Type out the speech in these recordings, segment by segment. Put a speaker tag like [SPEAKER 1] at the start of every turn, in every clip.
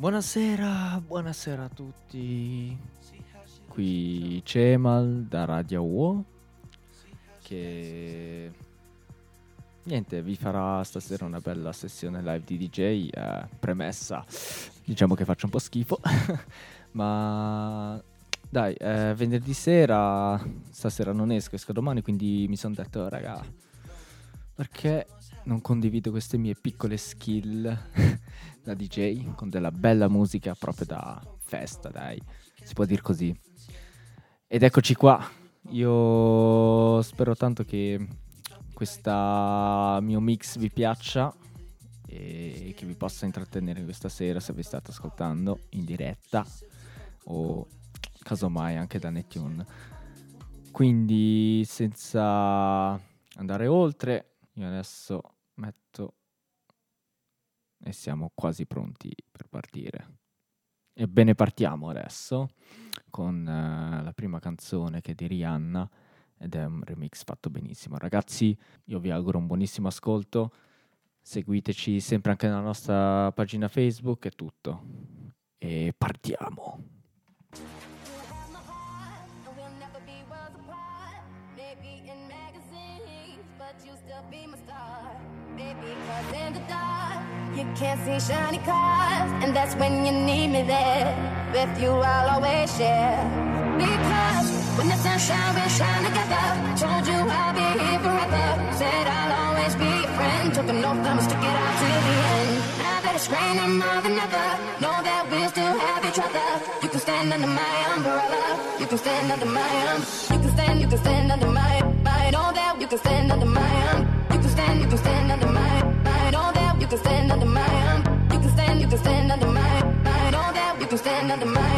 [SPEAKER 1] Buonasera, buonasera a tutti. Qui Cemal da Radio UO che niente, vi farà stasera una bella sessione live di DJ, eh, premessa, diciamo che faccio un po' schifo, ma dai, eh, venerdì sera, stasera non esco, esco domani, quindi mi sono detto, raga, perché non condivido queste mie piccole skill da DJ con della bella musica proprio da festa, dai, si può dire così. Ed eccoci qua, io spero tanto che questo mio mix vi piaccia e che vi possa intrattenere questa sera se vi state ascoltando in diretta o casomai anche da Netune. Quindi senza andare oltre, io adesso metto e siamo quasi pronti per partire. Ebbene partiamo adesso con uh, la prima canzone che è di Rihanna ed è un remix fatto benissimo. Ragazzi, io vi auguro un buonissimo ascolto. Seguiteci sempre anche nella nostra pagina Facebook e tutto. E partiamo. You can't see shiny cars, and that's when you need me there. With you, I'll always share. Because when the sun shines, we shine together. Told you I'll be here forever. Said I'll always be your friend. Took an oath, I'ma stick it out to the end. Now that it's raining more than ever, know that we'll still have each other. You can stand under my umbrella. You can stand under my um. You can stand, you can stand under my. I know that you can stand under my um. You can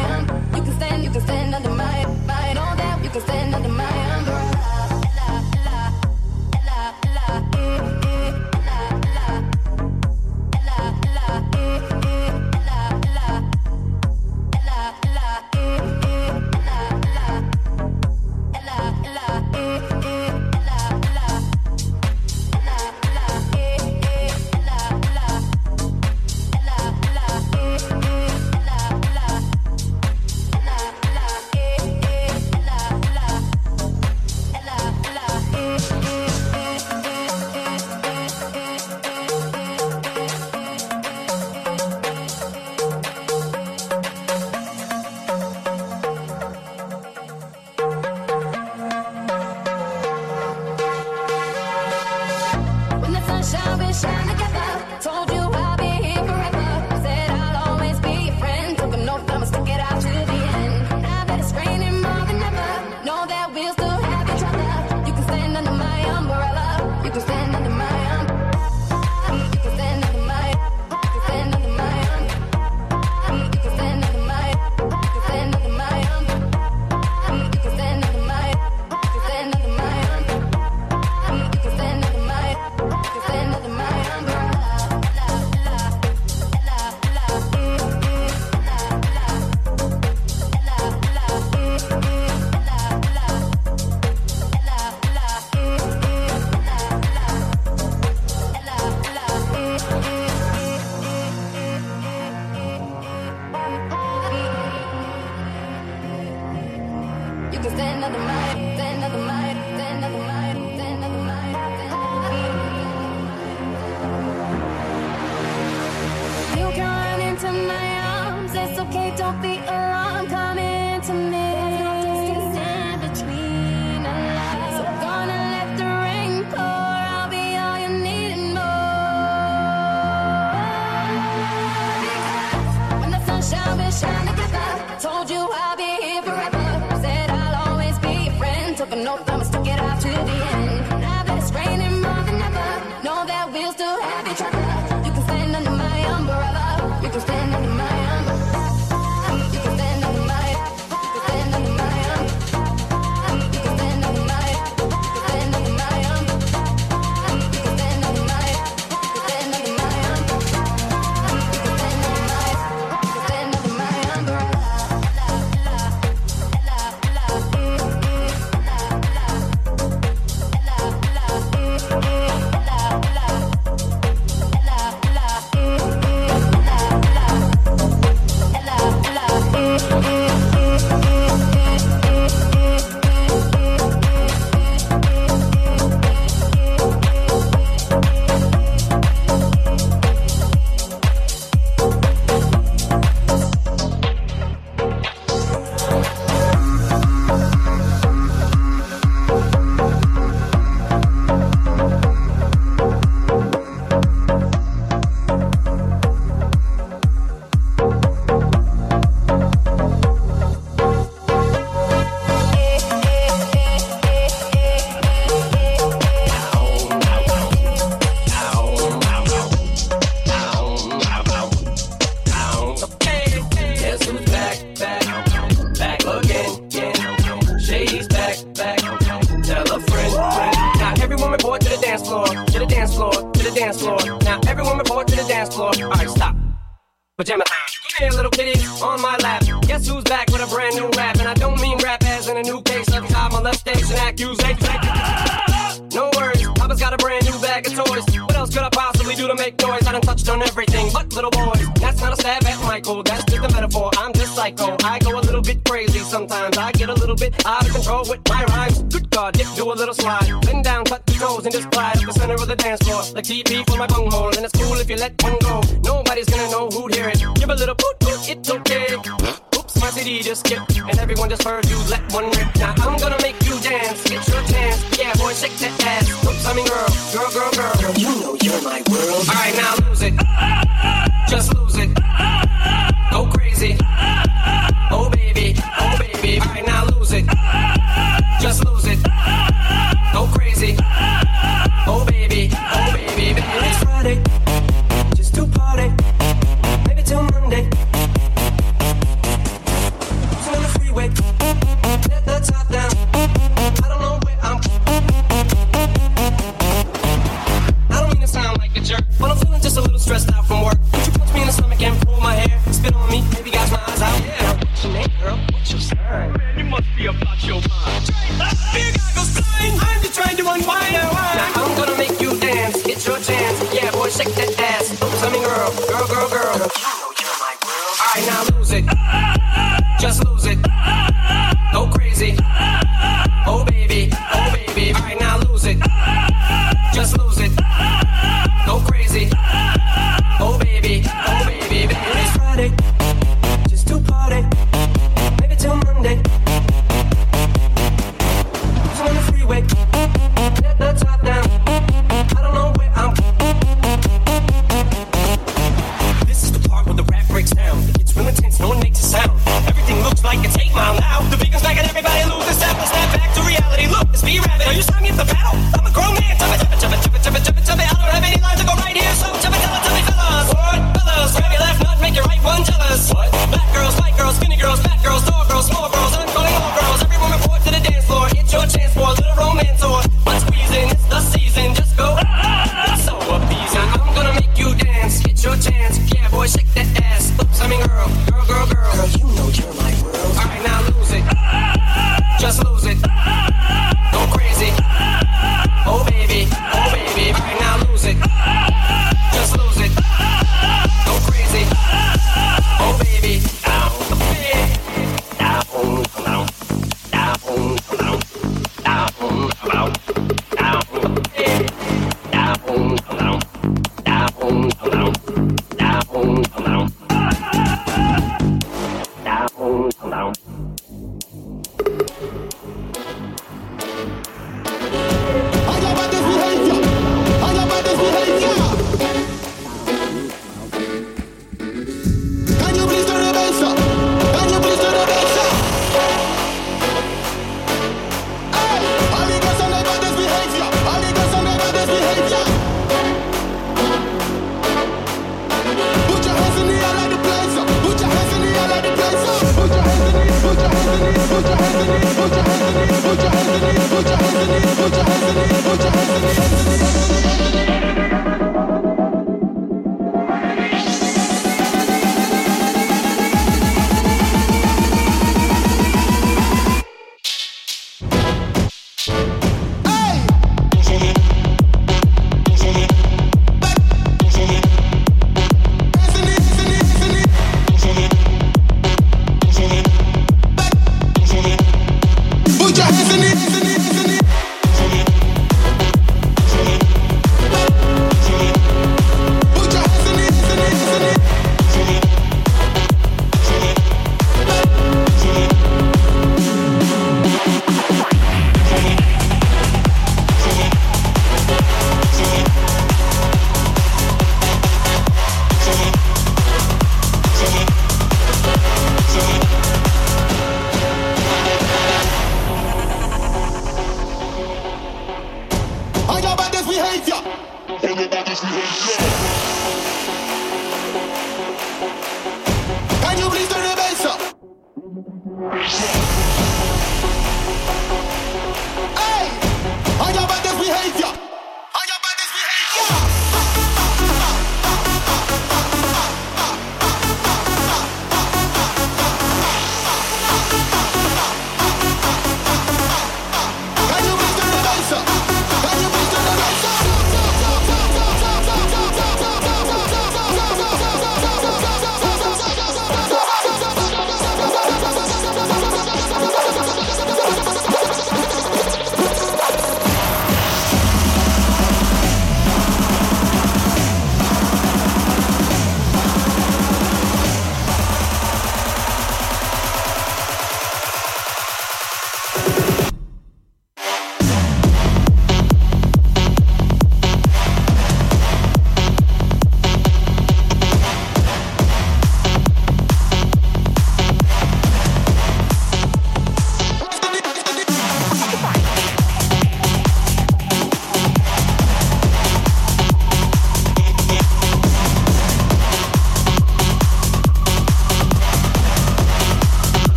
[SPEAKER 2] dance floor.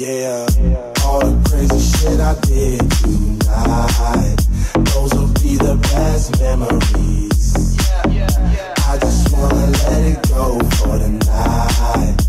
[SPEAKER 2] Yeah, all the crazy shit I did
[SPEAKER 3] tonight. Those will be
[SPEAKER 2] the best memories. I just wanna let it go
[SPEAKER 4] for
[SPEAKER 5] tonight.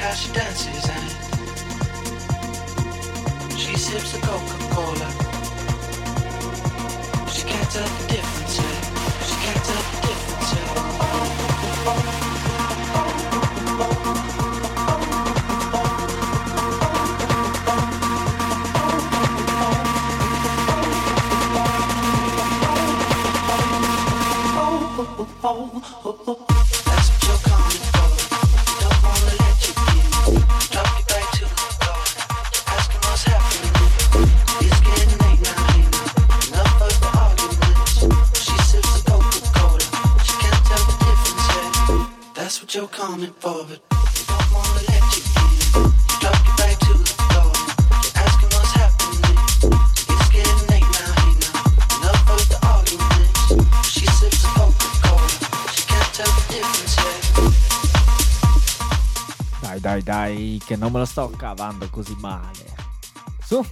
[SPEAKER 5] how she dances and she sips a Coca-Cola. She can't tell the difference. Eh? She can't tell the difference. Eh? Oh, oh, oh. oh, oh, oh
[SPEAKER 6] dai, che non me lo sto cavando così male. Su.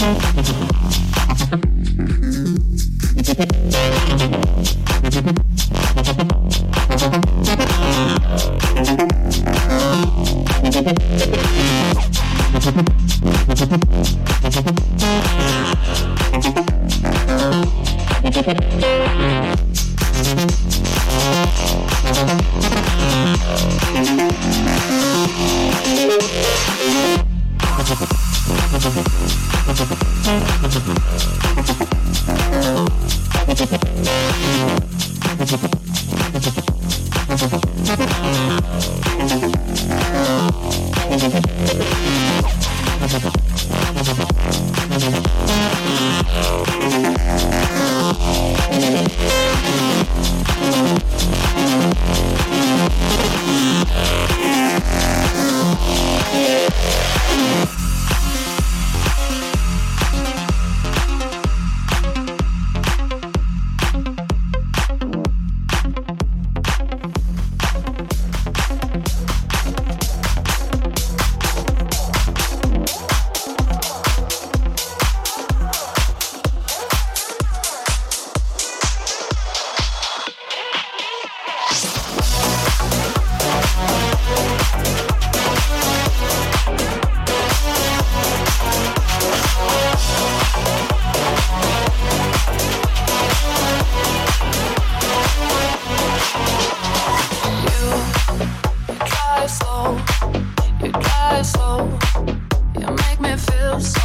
[SPEAKER 7] Bye.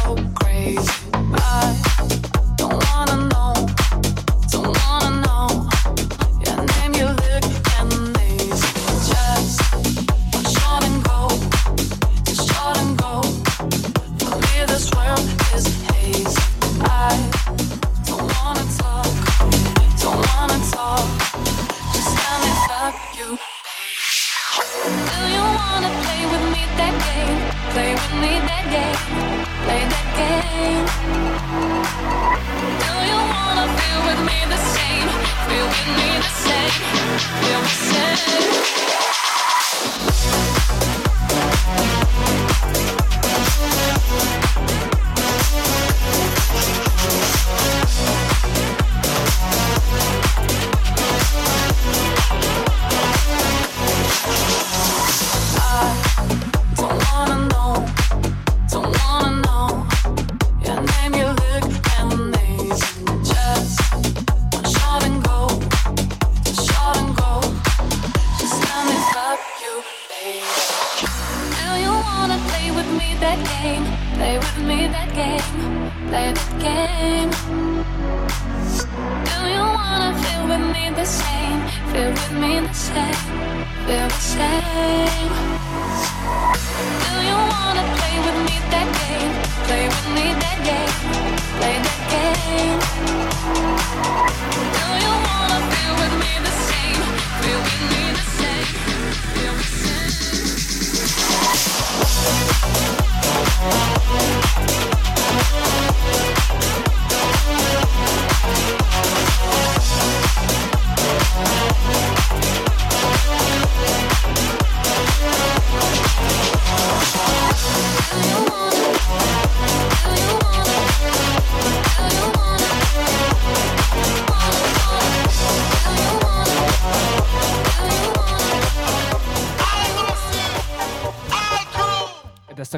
[SPEAKER 7] So crazy. I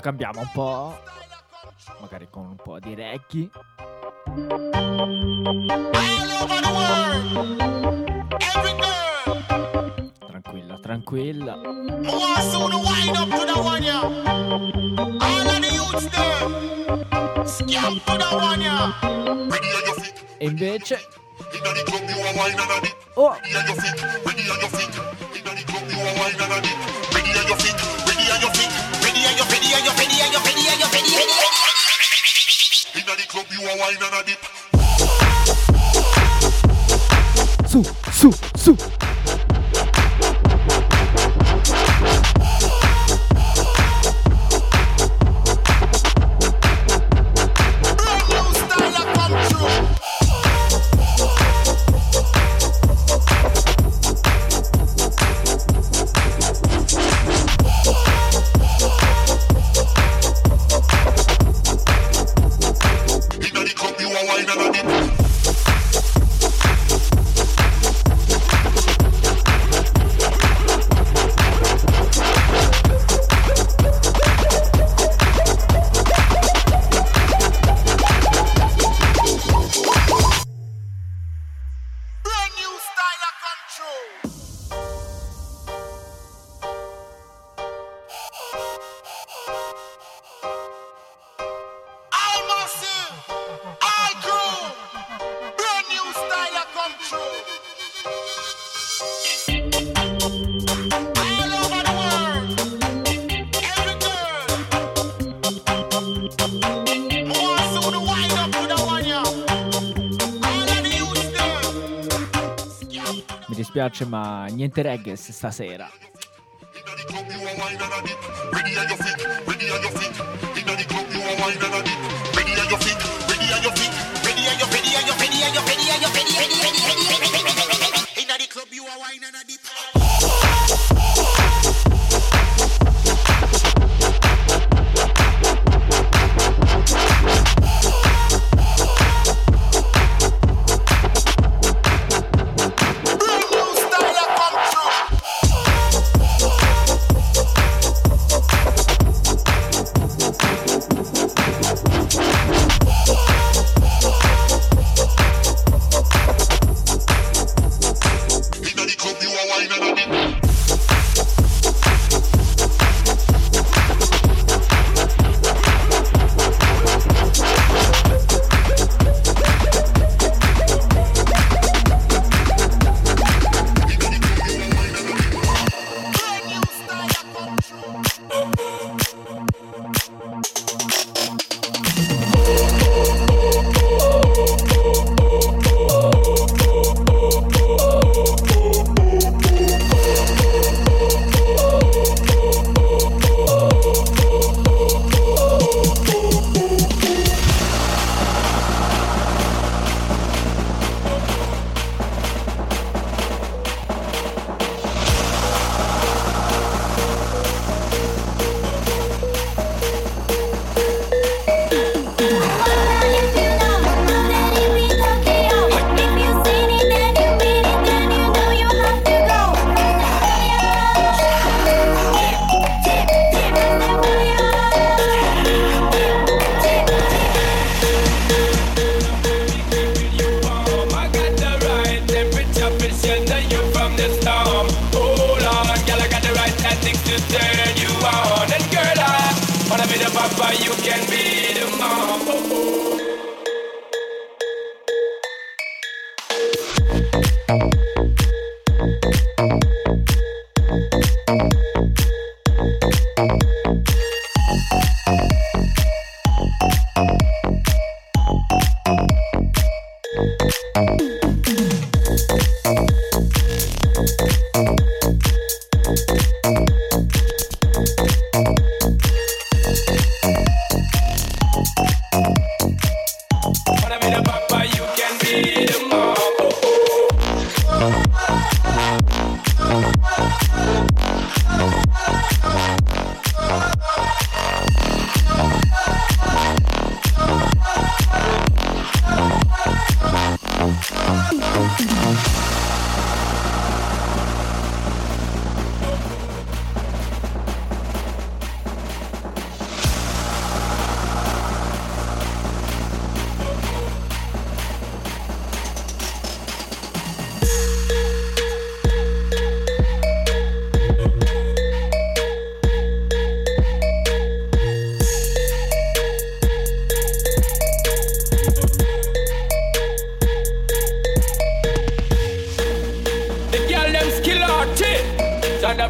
[SPEAKER 8] cambiamo un po', magari con un po' di reggae. Tranquilla, tranquilla. E invece... Oh!
[SPEAKER 9] Inna club, you a wine and a dip.
[SPEAKER 8] Su, su, su. dispiace, ma niente reggae stasera.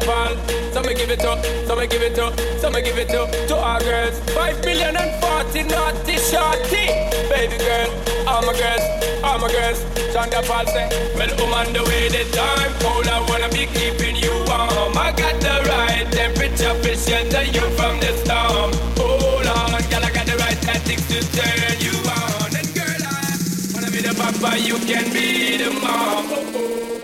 [SPEAKER 2] Thunderball. Some me give it up, some me give it up, some me give it up to our girls. Five billion and forty naughty shorty. Baby girl, all my girls, all my girls. Thunderball say, well, on the way the time cold. I wanna be keeping you warm. I got the right temperature for shelter you from the storm. Hold on, girl, I got the right tactics to turn you on. And girl, I wanna be the papa, you can be the mom.
[SPEAKER 10] I've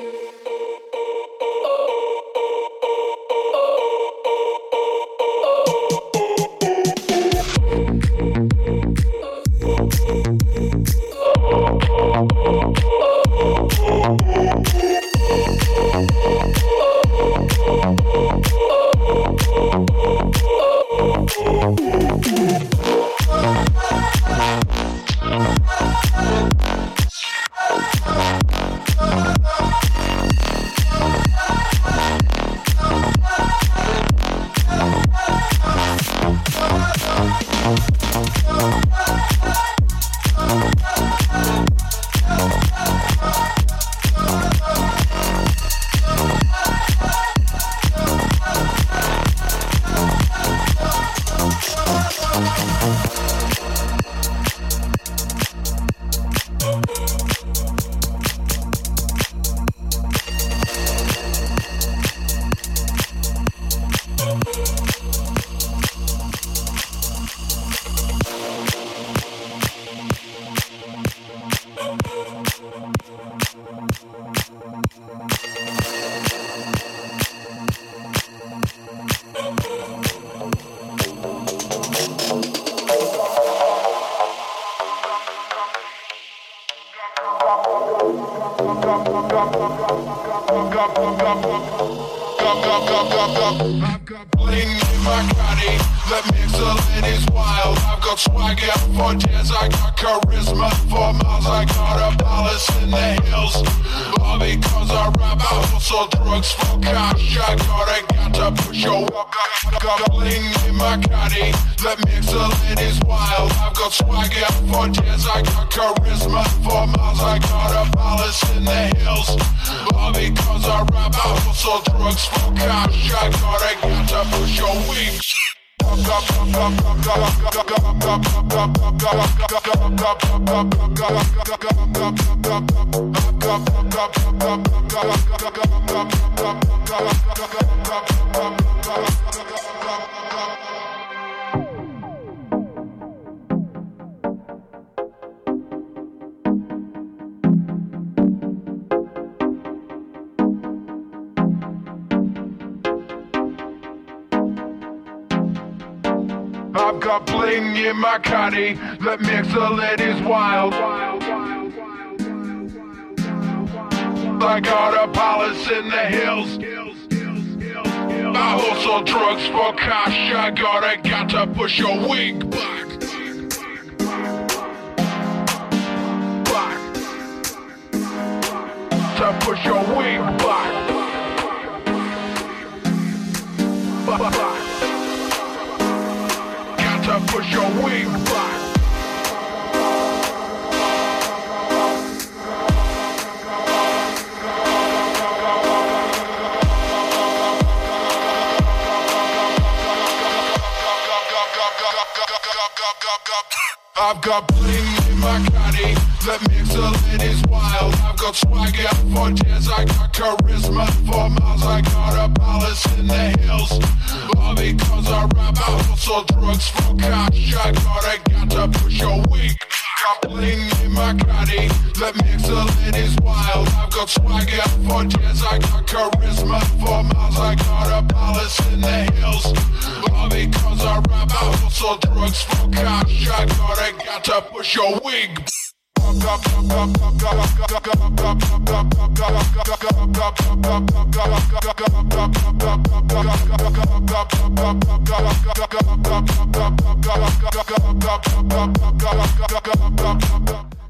[SPEAKER 10] I hustle drugs for cash. I gotta got to push your walk. Got bling in my makes the ladies wild. I've got swagger for days, I got charisma for miles. I got a palace in the hills. All because I rap, I hustle drugs for cash. I gotta got to push your wings. Gracias. I've bling in my caddy that makes the ladies wild. I got a palace in the hills. I hustle drugs for cash. I gotta got to push your wig back. Back. To push your wig back. Back. To push your wing back. I've got the ladies wild. I've got swagger for days, I got charisma for miles. I got a palace in the hills. All because I rap, I hustle drugs for cash. I gotta got to push weak.
[SPEAKER 11] I'm playing in my caddy. Excellent is wild. I've got swagger for jazz. I got charisma for miles. I got a palace in the hills. All because I rap. I also drugs for cash. I gotta got to push your wig.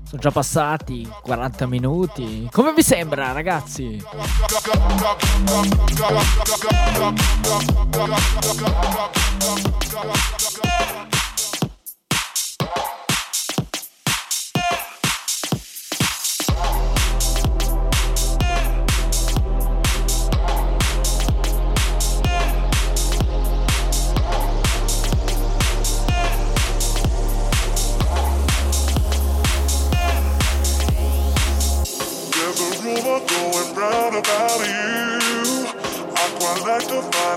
[SPEAKER 6] Sono già passati 40 minuti. Come vi sembra, ragazzi?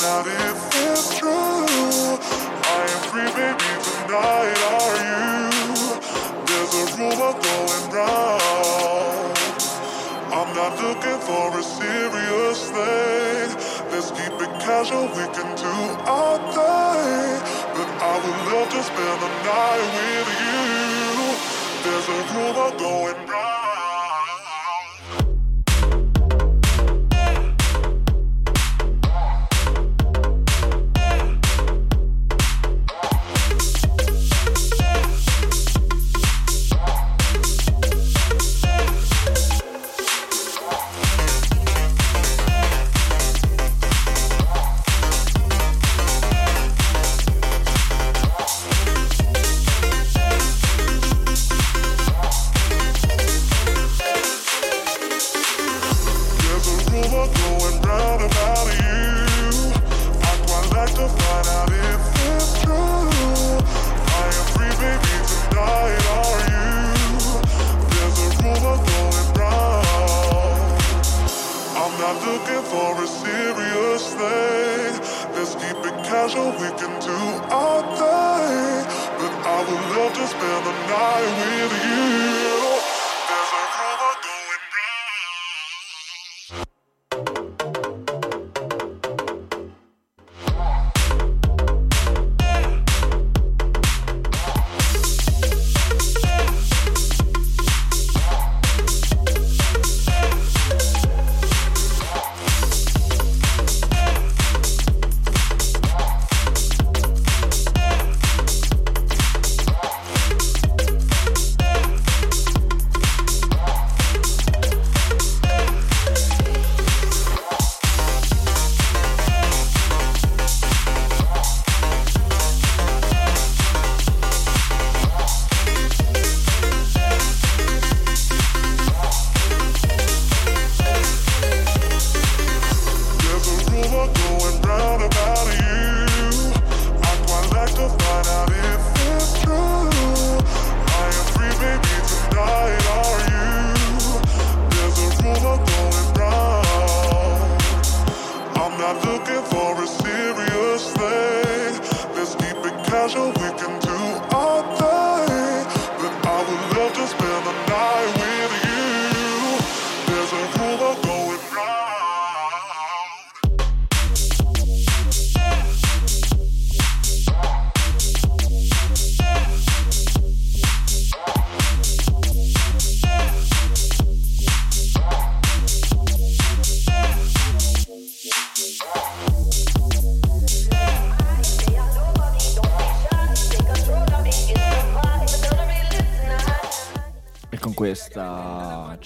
[SPEAKER 11] If it's true. I am free, baby, tonight. Are you? There's a rumor going round. I'm not looking for a serious thing. Let's keep it casual, we can do thing. But I would love to spend the night with you. There's a rumor going round.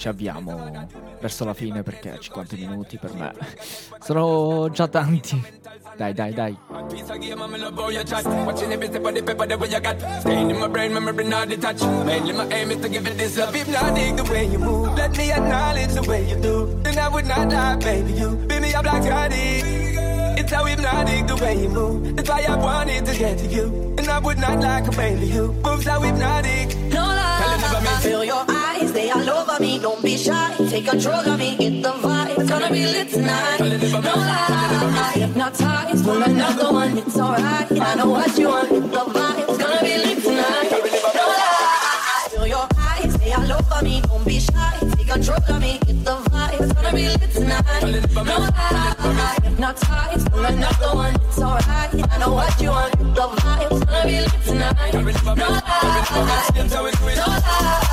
[SPEAKER 6] ci avviamo verso la fine perché 50 minuti per me sono già tanti. Dai, dai, dai.
[SPEAKER 2] It's how hypnotic the way you move. It's why I wanted to get to you. And I would not like a baby you. Moves how hypnotic.
[SPEAKER 1] They all over me. Don't be shy, take control of me, get the vibe. It's gonna be lit tonight.
[SPEAKER 2] Tell it never
[SPEAKER 1] No
[SPEAKER 2] miss. Tell it
[SPEAKER 1] lie,
[SPEAKER 2] miss.
[SPEAKER 1] hypnotized, pull another one, it's alright. I know what you want, get the vibe. It's gonna be lit tonight. No lie, feel your eyes, they all over me. Don't be shy, take control of me, get the vibe. It's gonna be lit tonight. No lie, hypnotized. Pull another one, it's alright. I know what you want, get the vibe. It's gonna be lit tonight. No lie, no lie,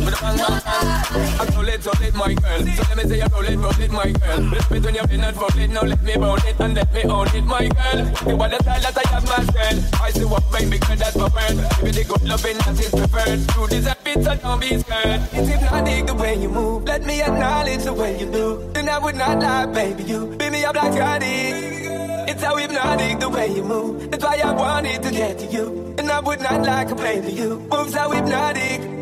[SPEAKER 1] Gonna be lit tonight. No.
[SPEAKER 2] I roll it, roll it, my girl. So let me say I roll it, roll it, my girl. Flip it when been and roll it, now let me roll it and let me own it, my girl. You want the style that I have myself. I see what baby girl, that's my word. Give me the good loving that is preferred. You deserve it, so don't be scared. It's hypnotic the way you move. Let me acknowledge the way you do. Then I would not lie, baby. You beat me up like Cardi. It's how hypnotic the way you move. That's why I wanted to get to you. And I would not like to to you. Moves so hypnotic.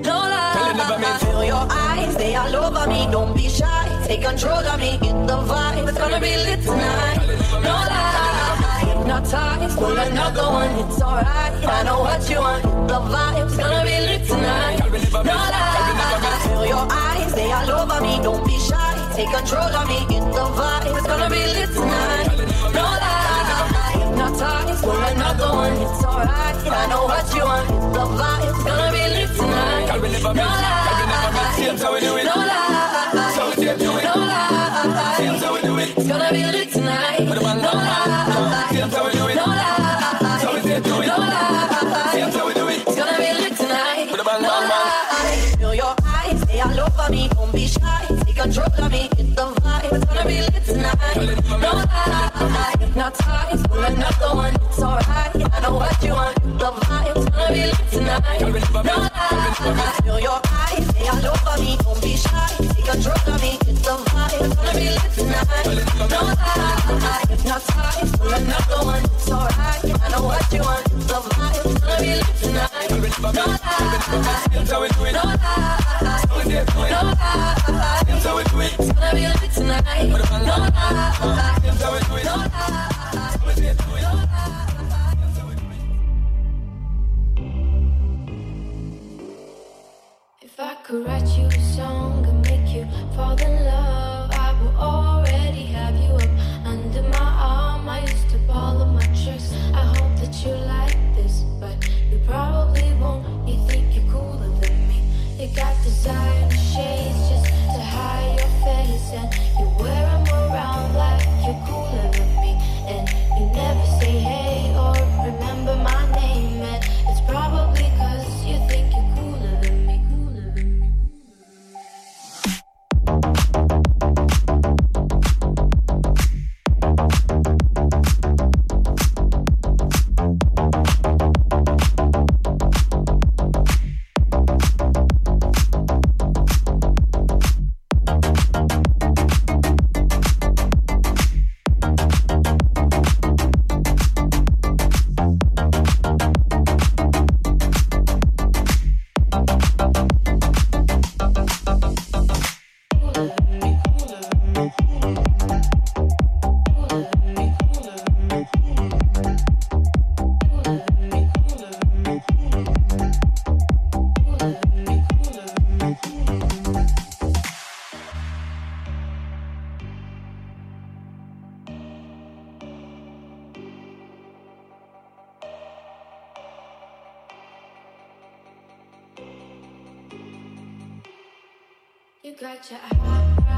[SPEAKER 1] No
[SPEAKER 2] Tell it never
[SPEAKER 1] lie, feel your eyes, they all over me. Don't be shy, take control of me. Get the vibe, it's gonna be lit tonight. No lie, hypnotized, pull another one, it's alright. I know what you want. Get the vibe, it's gonna be lit tonight. No lie, feel your eyes, they all over me. Don't be shy, take control of me. Get the vibe, it's gonna be lit tonight. No lie, hypnotized, pull another one, it's alright. I know what you want. The vibe, it's gonna be lit tonight.
[SPEAKER 2] Can we
[SPEAKER 1] No?
[SPEAKER 2] Can we never
[SPEAKER 1] lie,
[SPEAKER 2] Same how we do it.
[SPEAKER 1] no lie,
[SPEAKER 2] So we do it.
[SPEAKER 1] no lie.
[SPEAKER 2] Same how we do it.
[SPEAKER 1] It's gonna be lit tonight. No lie,
[SPEAKER 2] Same how we do it.
[SPEAKER 1] no lie,
[SPEAKER 2] So we do it.
[SPEAKER 1] no lie.
[SPEAKER 2] Same how we do it.
[SPEAKER 1] It's gonna be lit tonight.
[SPEAKER 2] A
[SPEAKER 1] No lie. Feel your eyes, they all over me. Don't be shy, take control of me. Get the vibe. It's gonna be lit tonight. No lie, hypnotized. Pull another one. It's alright. I know what you want. The vibe. It's gonna be lit tonight. No lie. Feel your eyes, they all over me. Don't be shy, take control of me. Get the. It's gonna be lit tonight. No lie, hypnotized. Pull another one. It's alright. I know what you want. The vibe. It's gonna be lit tonight. No lie.
[SPEAKER 2] Same how we do it.
[SPEAKER 1] No lie,
[SPEAKER 2] So we same do it.
[SPEAKER 1] no lie,
[SPEAKER 2] Same how we do it.
[SPEAKER 1] it's gonna be lit tonight. No
[SPEAKER 12] You got your eyebrows,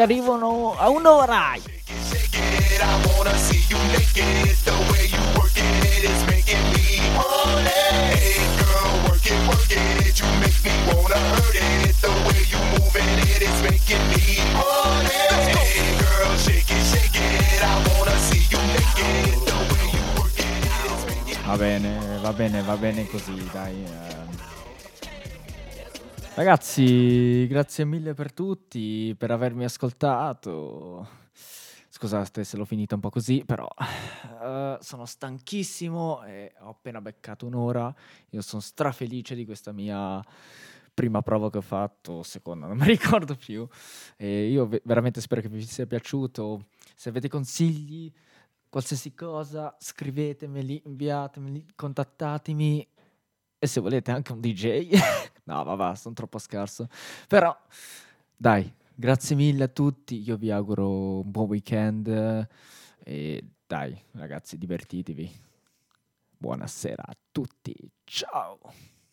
[SPEAKER 6] arrivano a un'ora. Va bene, va bene, va bene così, dai. Eh. Ragazzi, grazie mille per tutti, per avermi ascoltato. Scusate se l'ho finita un po' così, però uh, sono stanchissimo e ho appena beccato un'ora. Io sono strafelice di questa mia prima prova che ho fatto, seconda, non mi ricordo più. E io ve- veramente spero che vi sia piaciuto. Se avete consigli, qualsiasi cosa, scrivetemeli, inviatemeli, contattatemi e se volete anche un DJ. No, vabbè, sono troppo scarso. Però, dai, grazie mille a tutti. Io vi auguro un buon weekend. E dai, ragazzi, divertitevi. Buonasera a tutti. Ciao.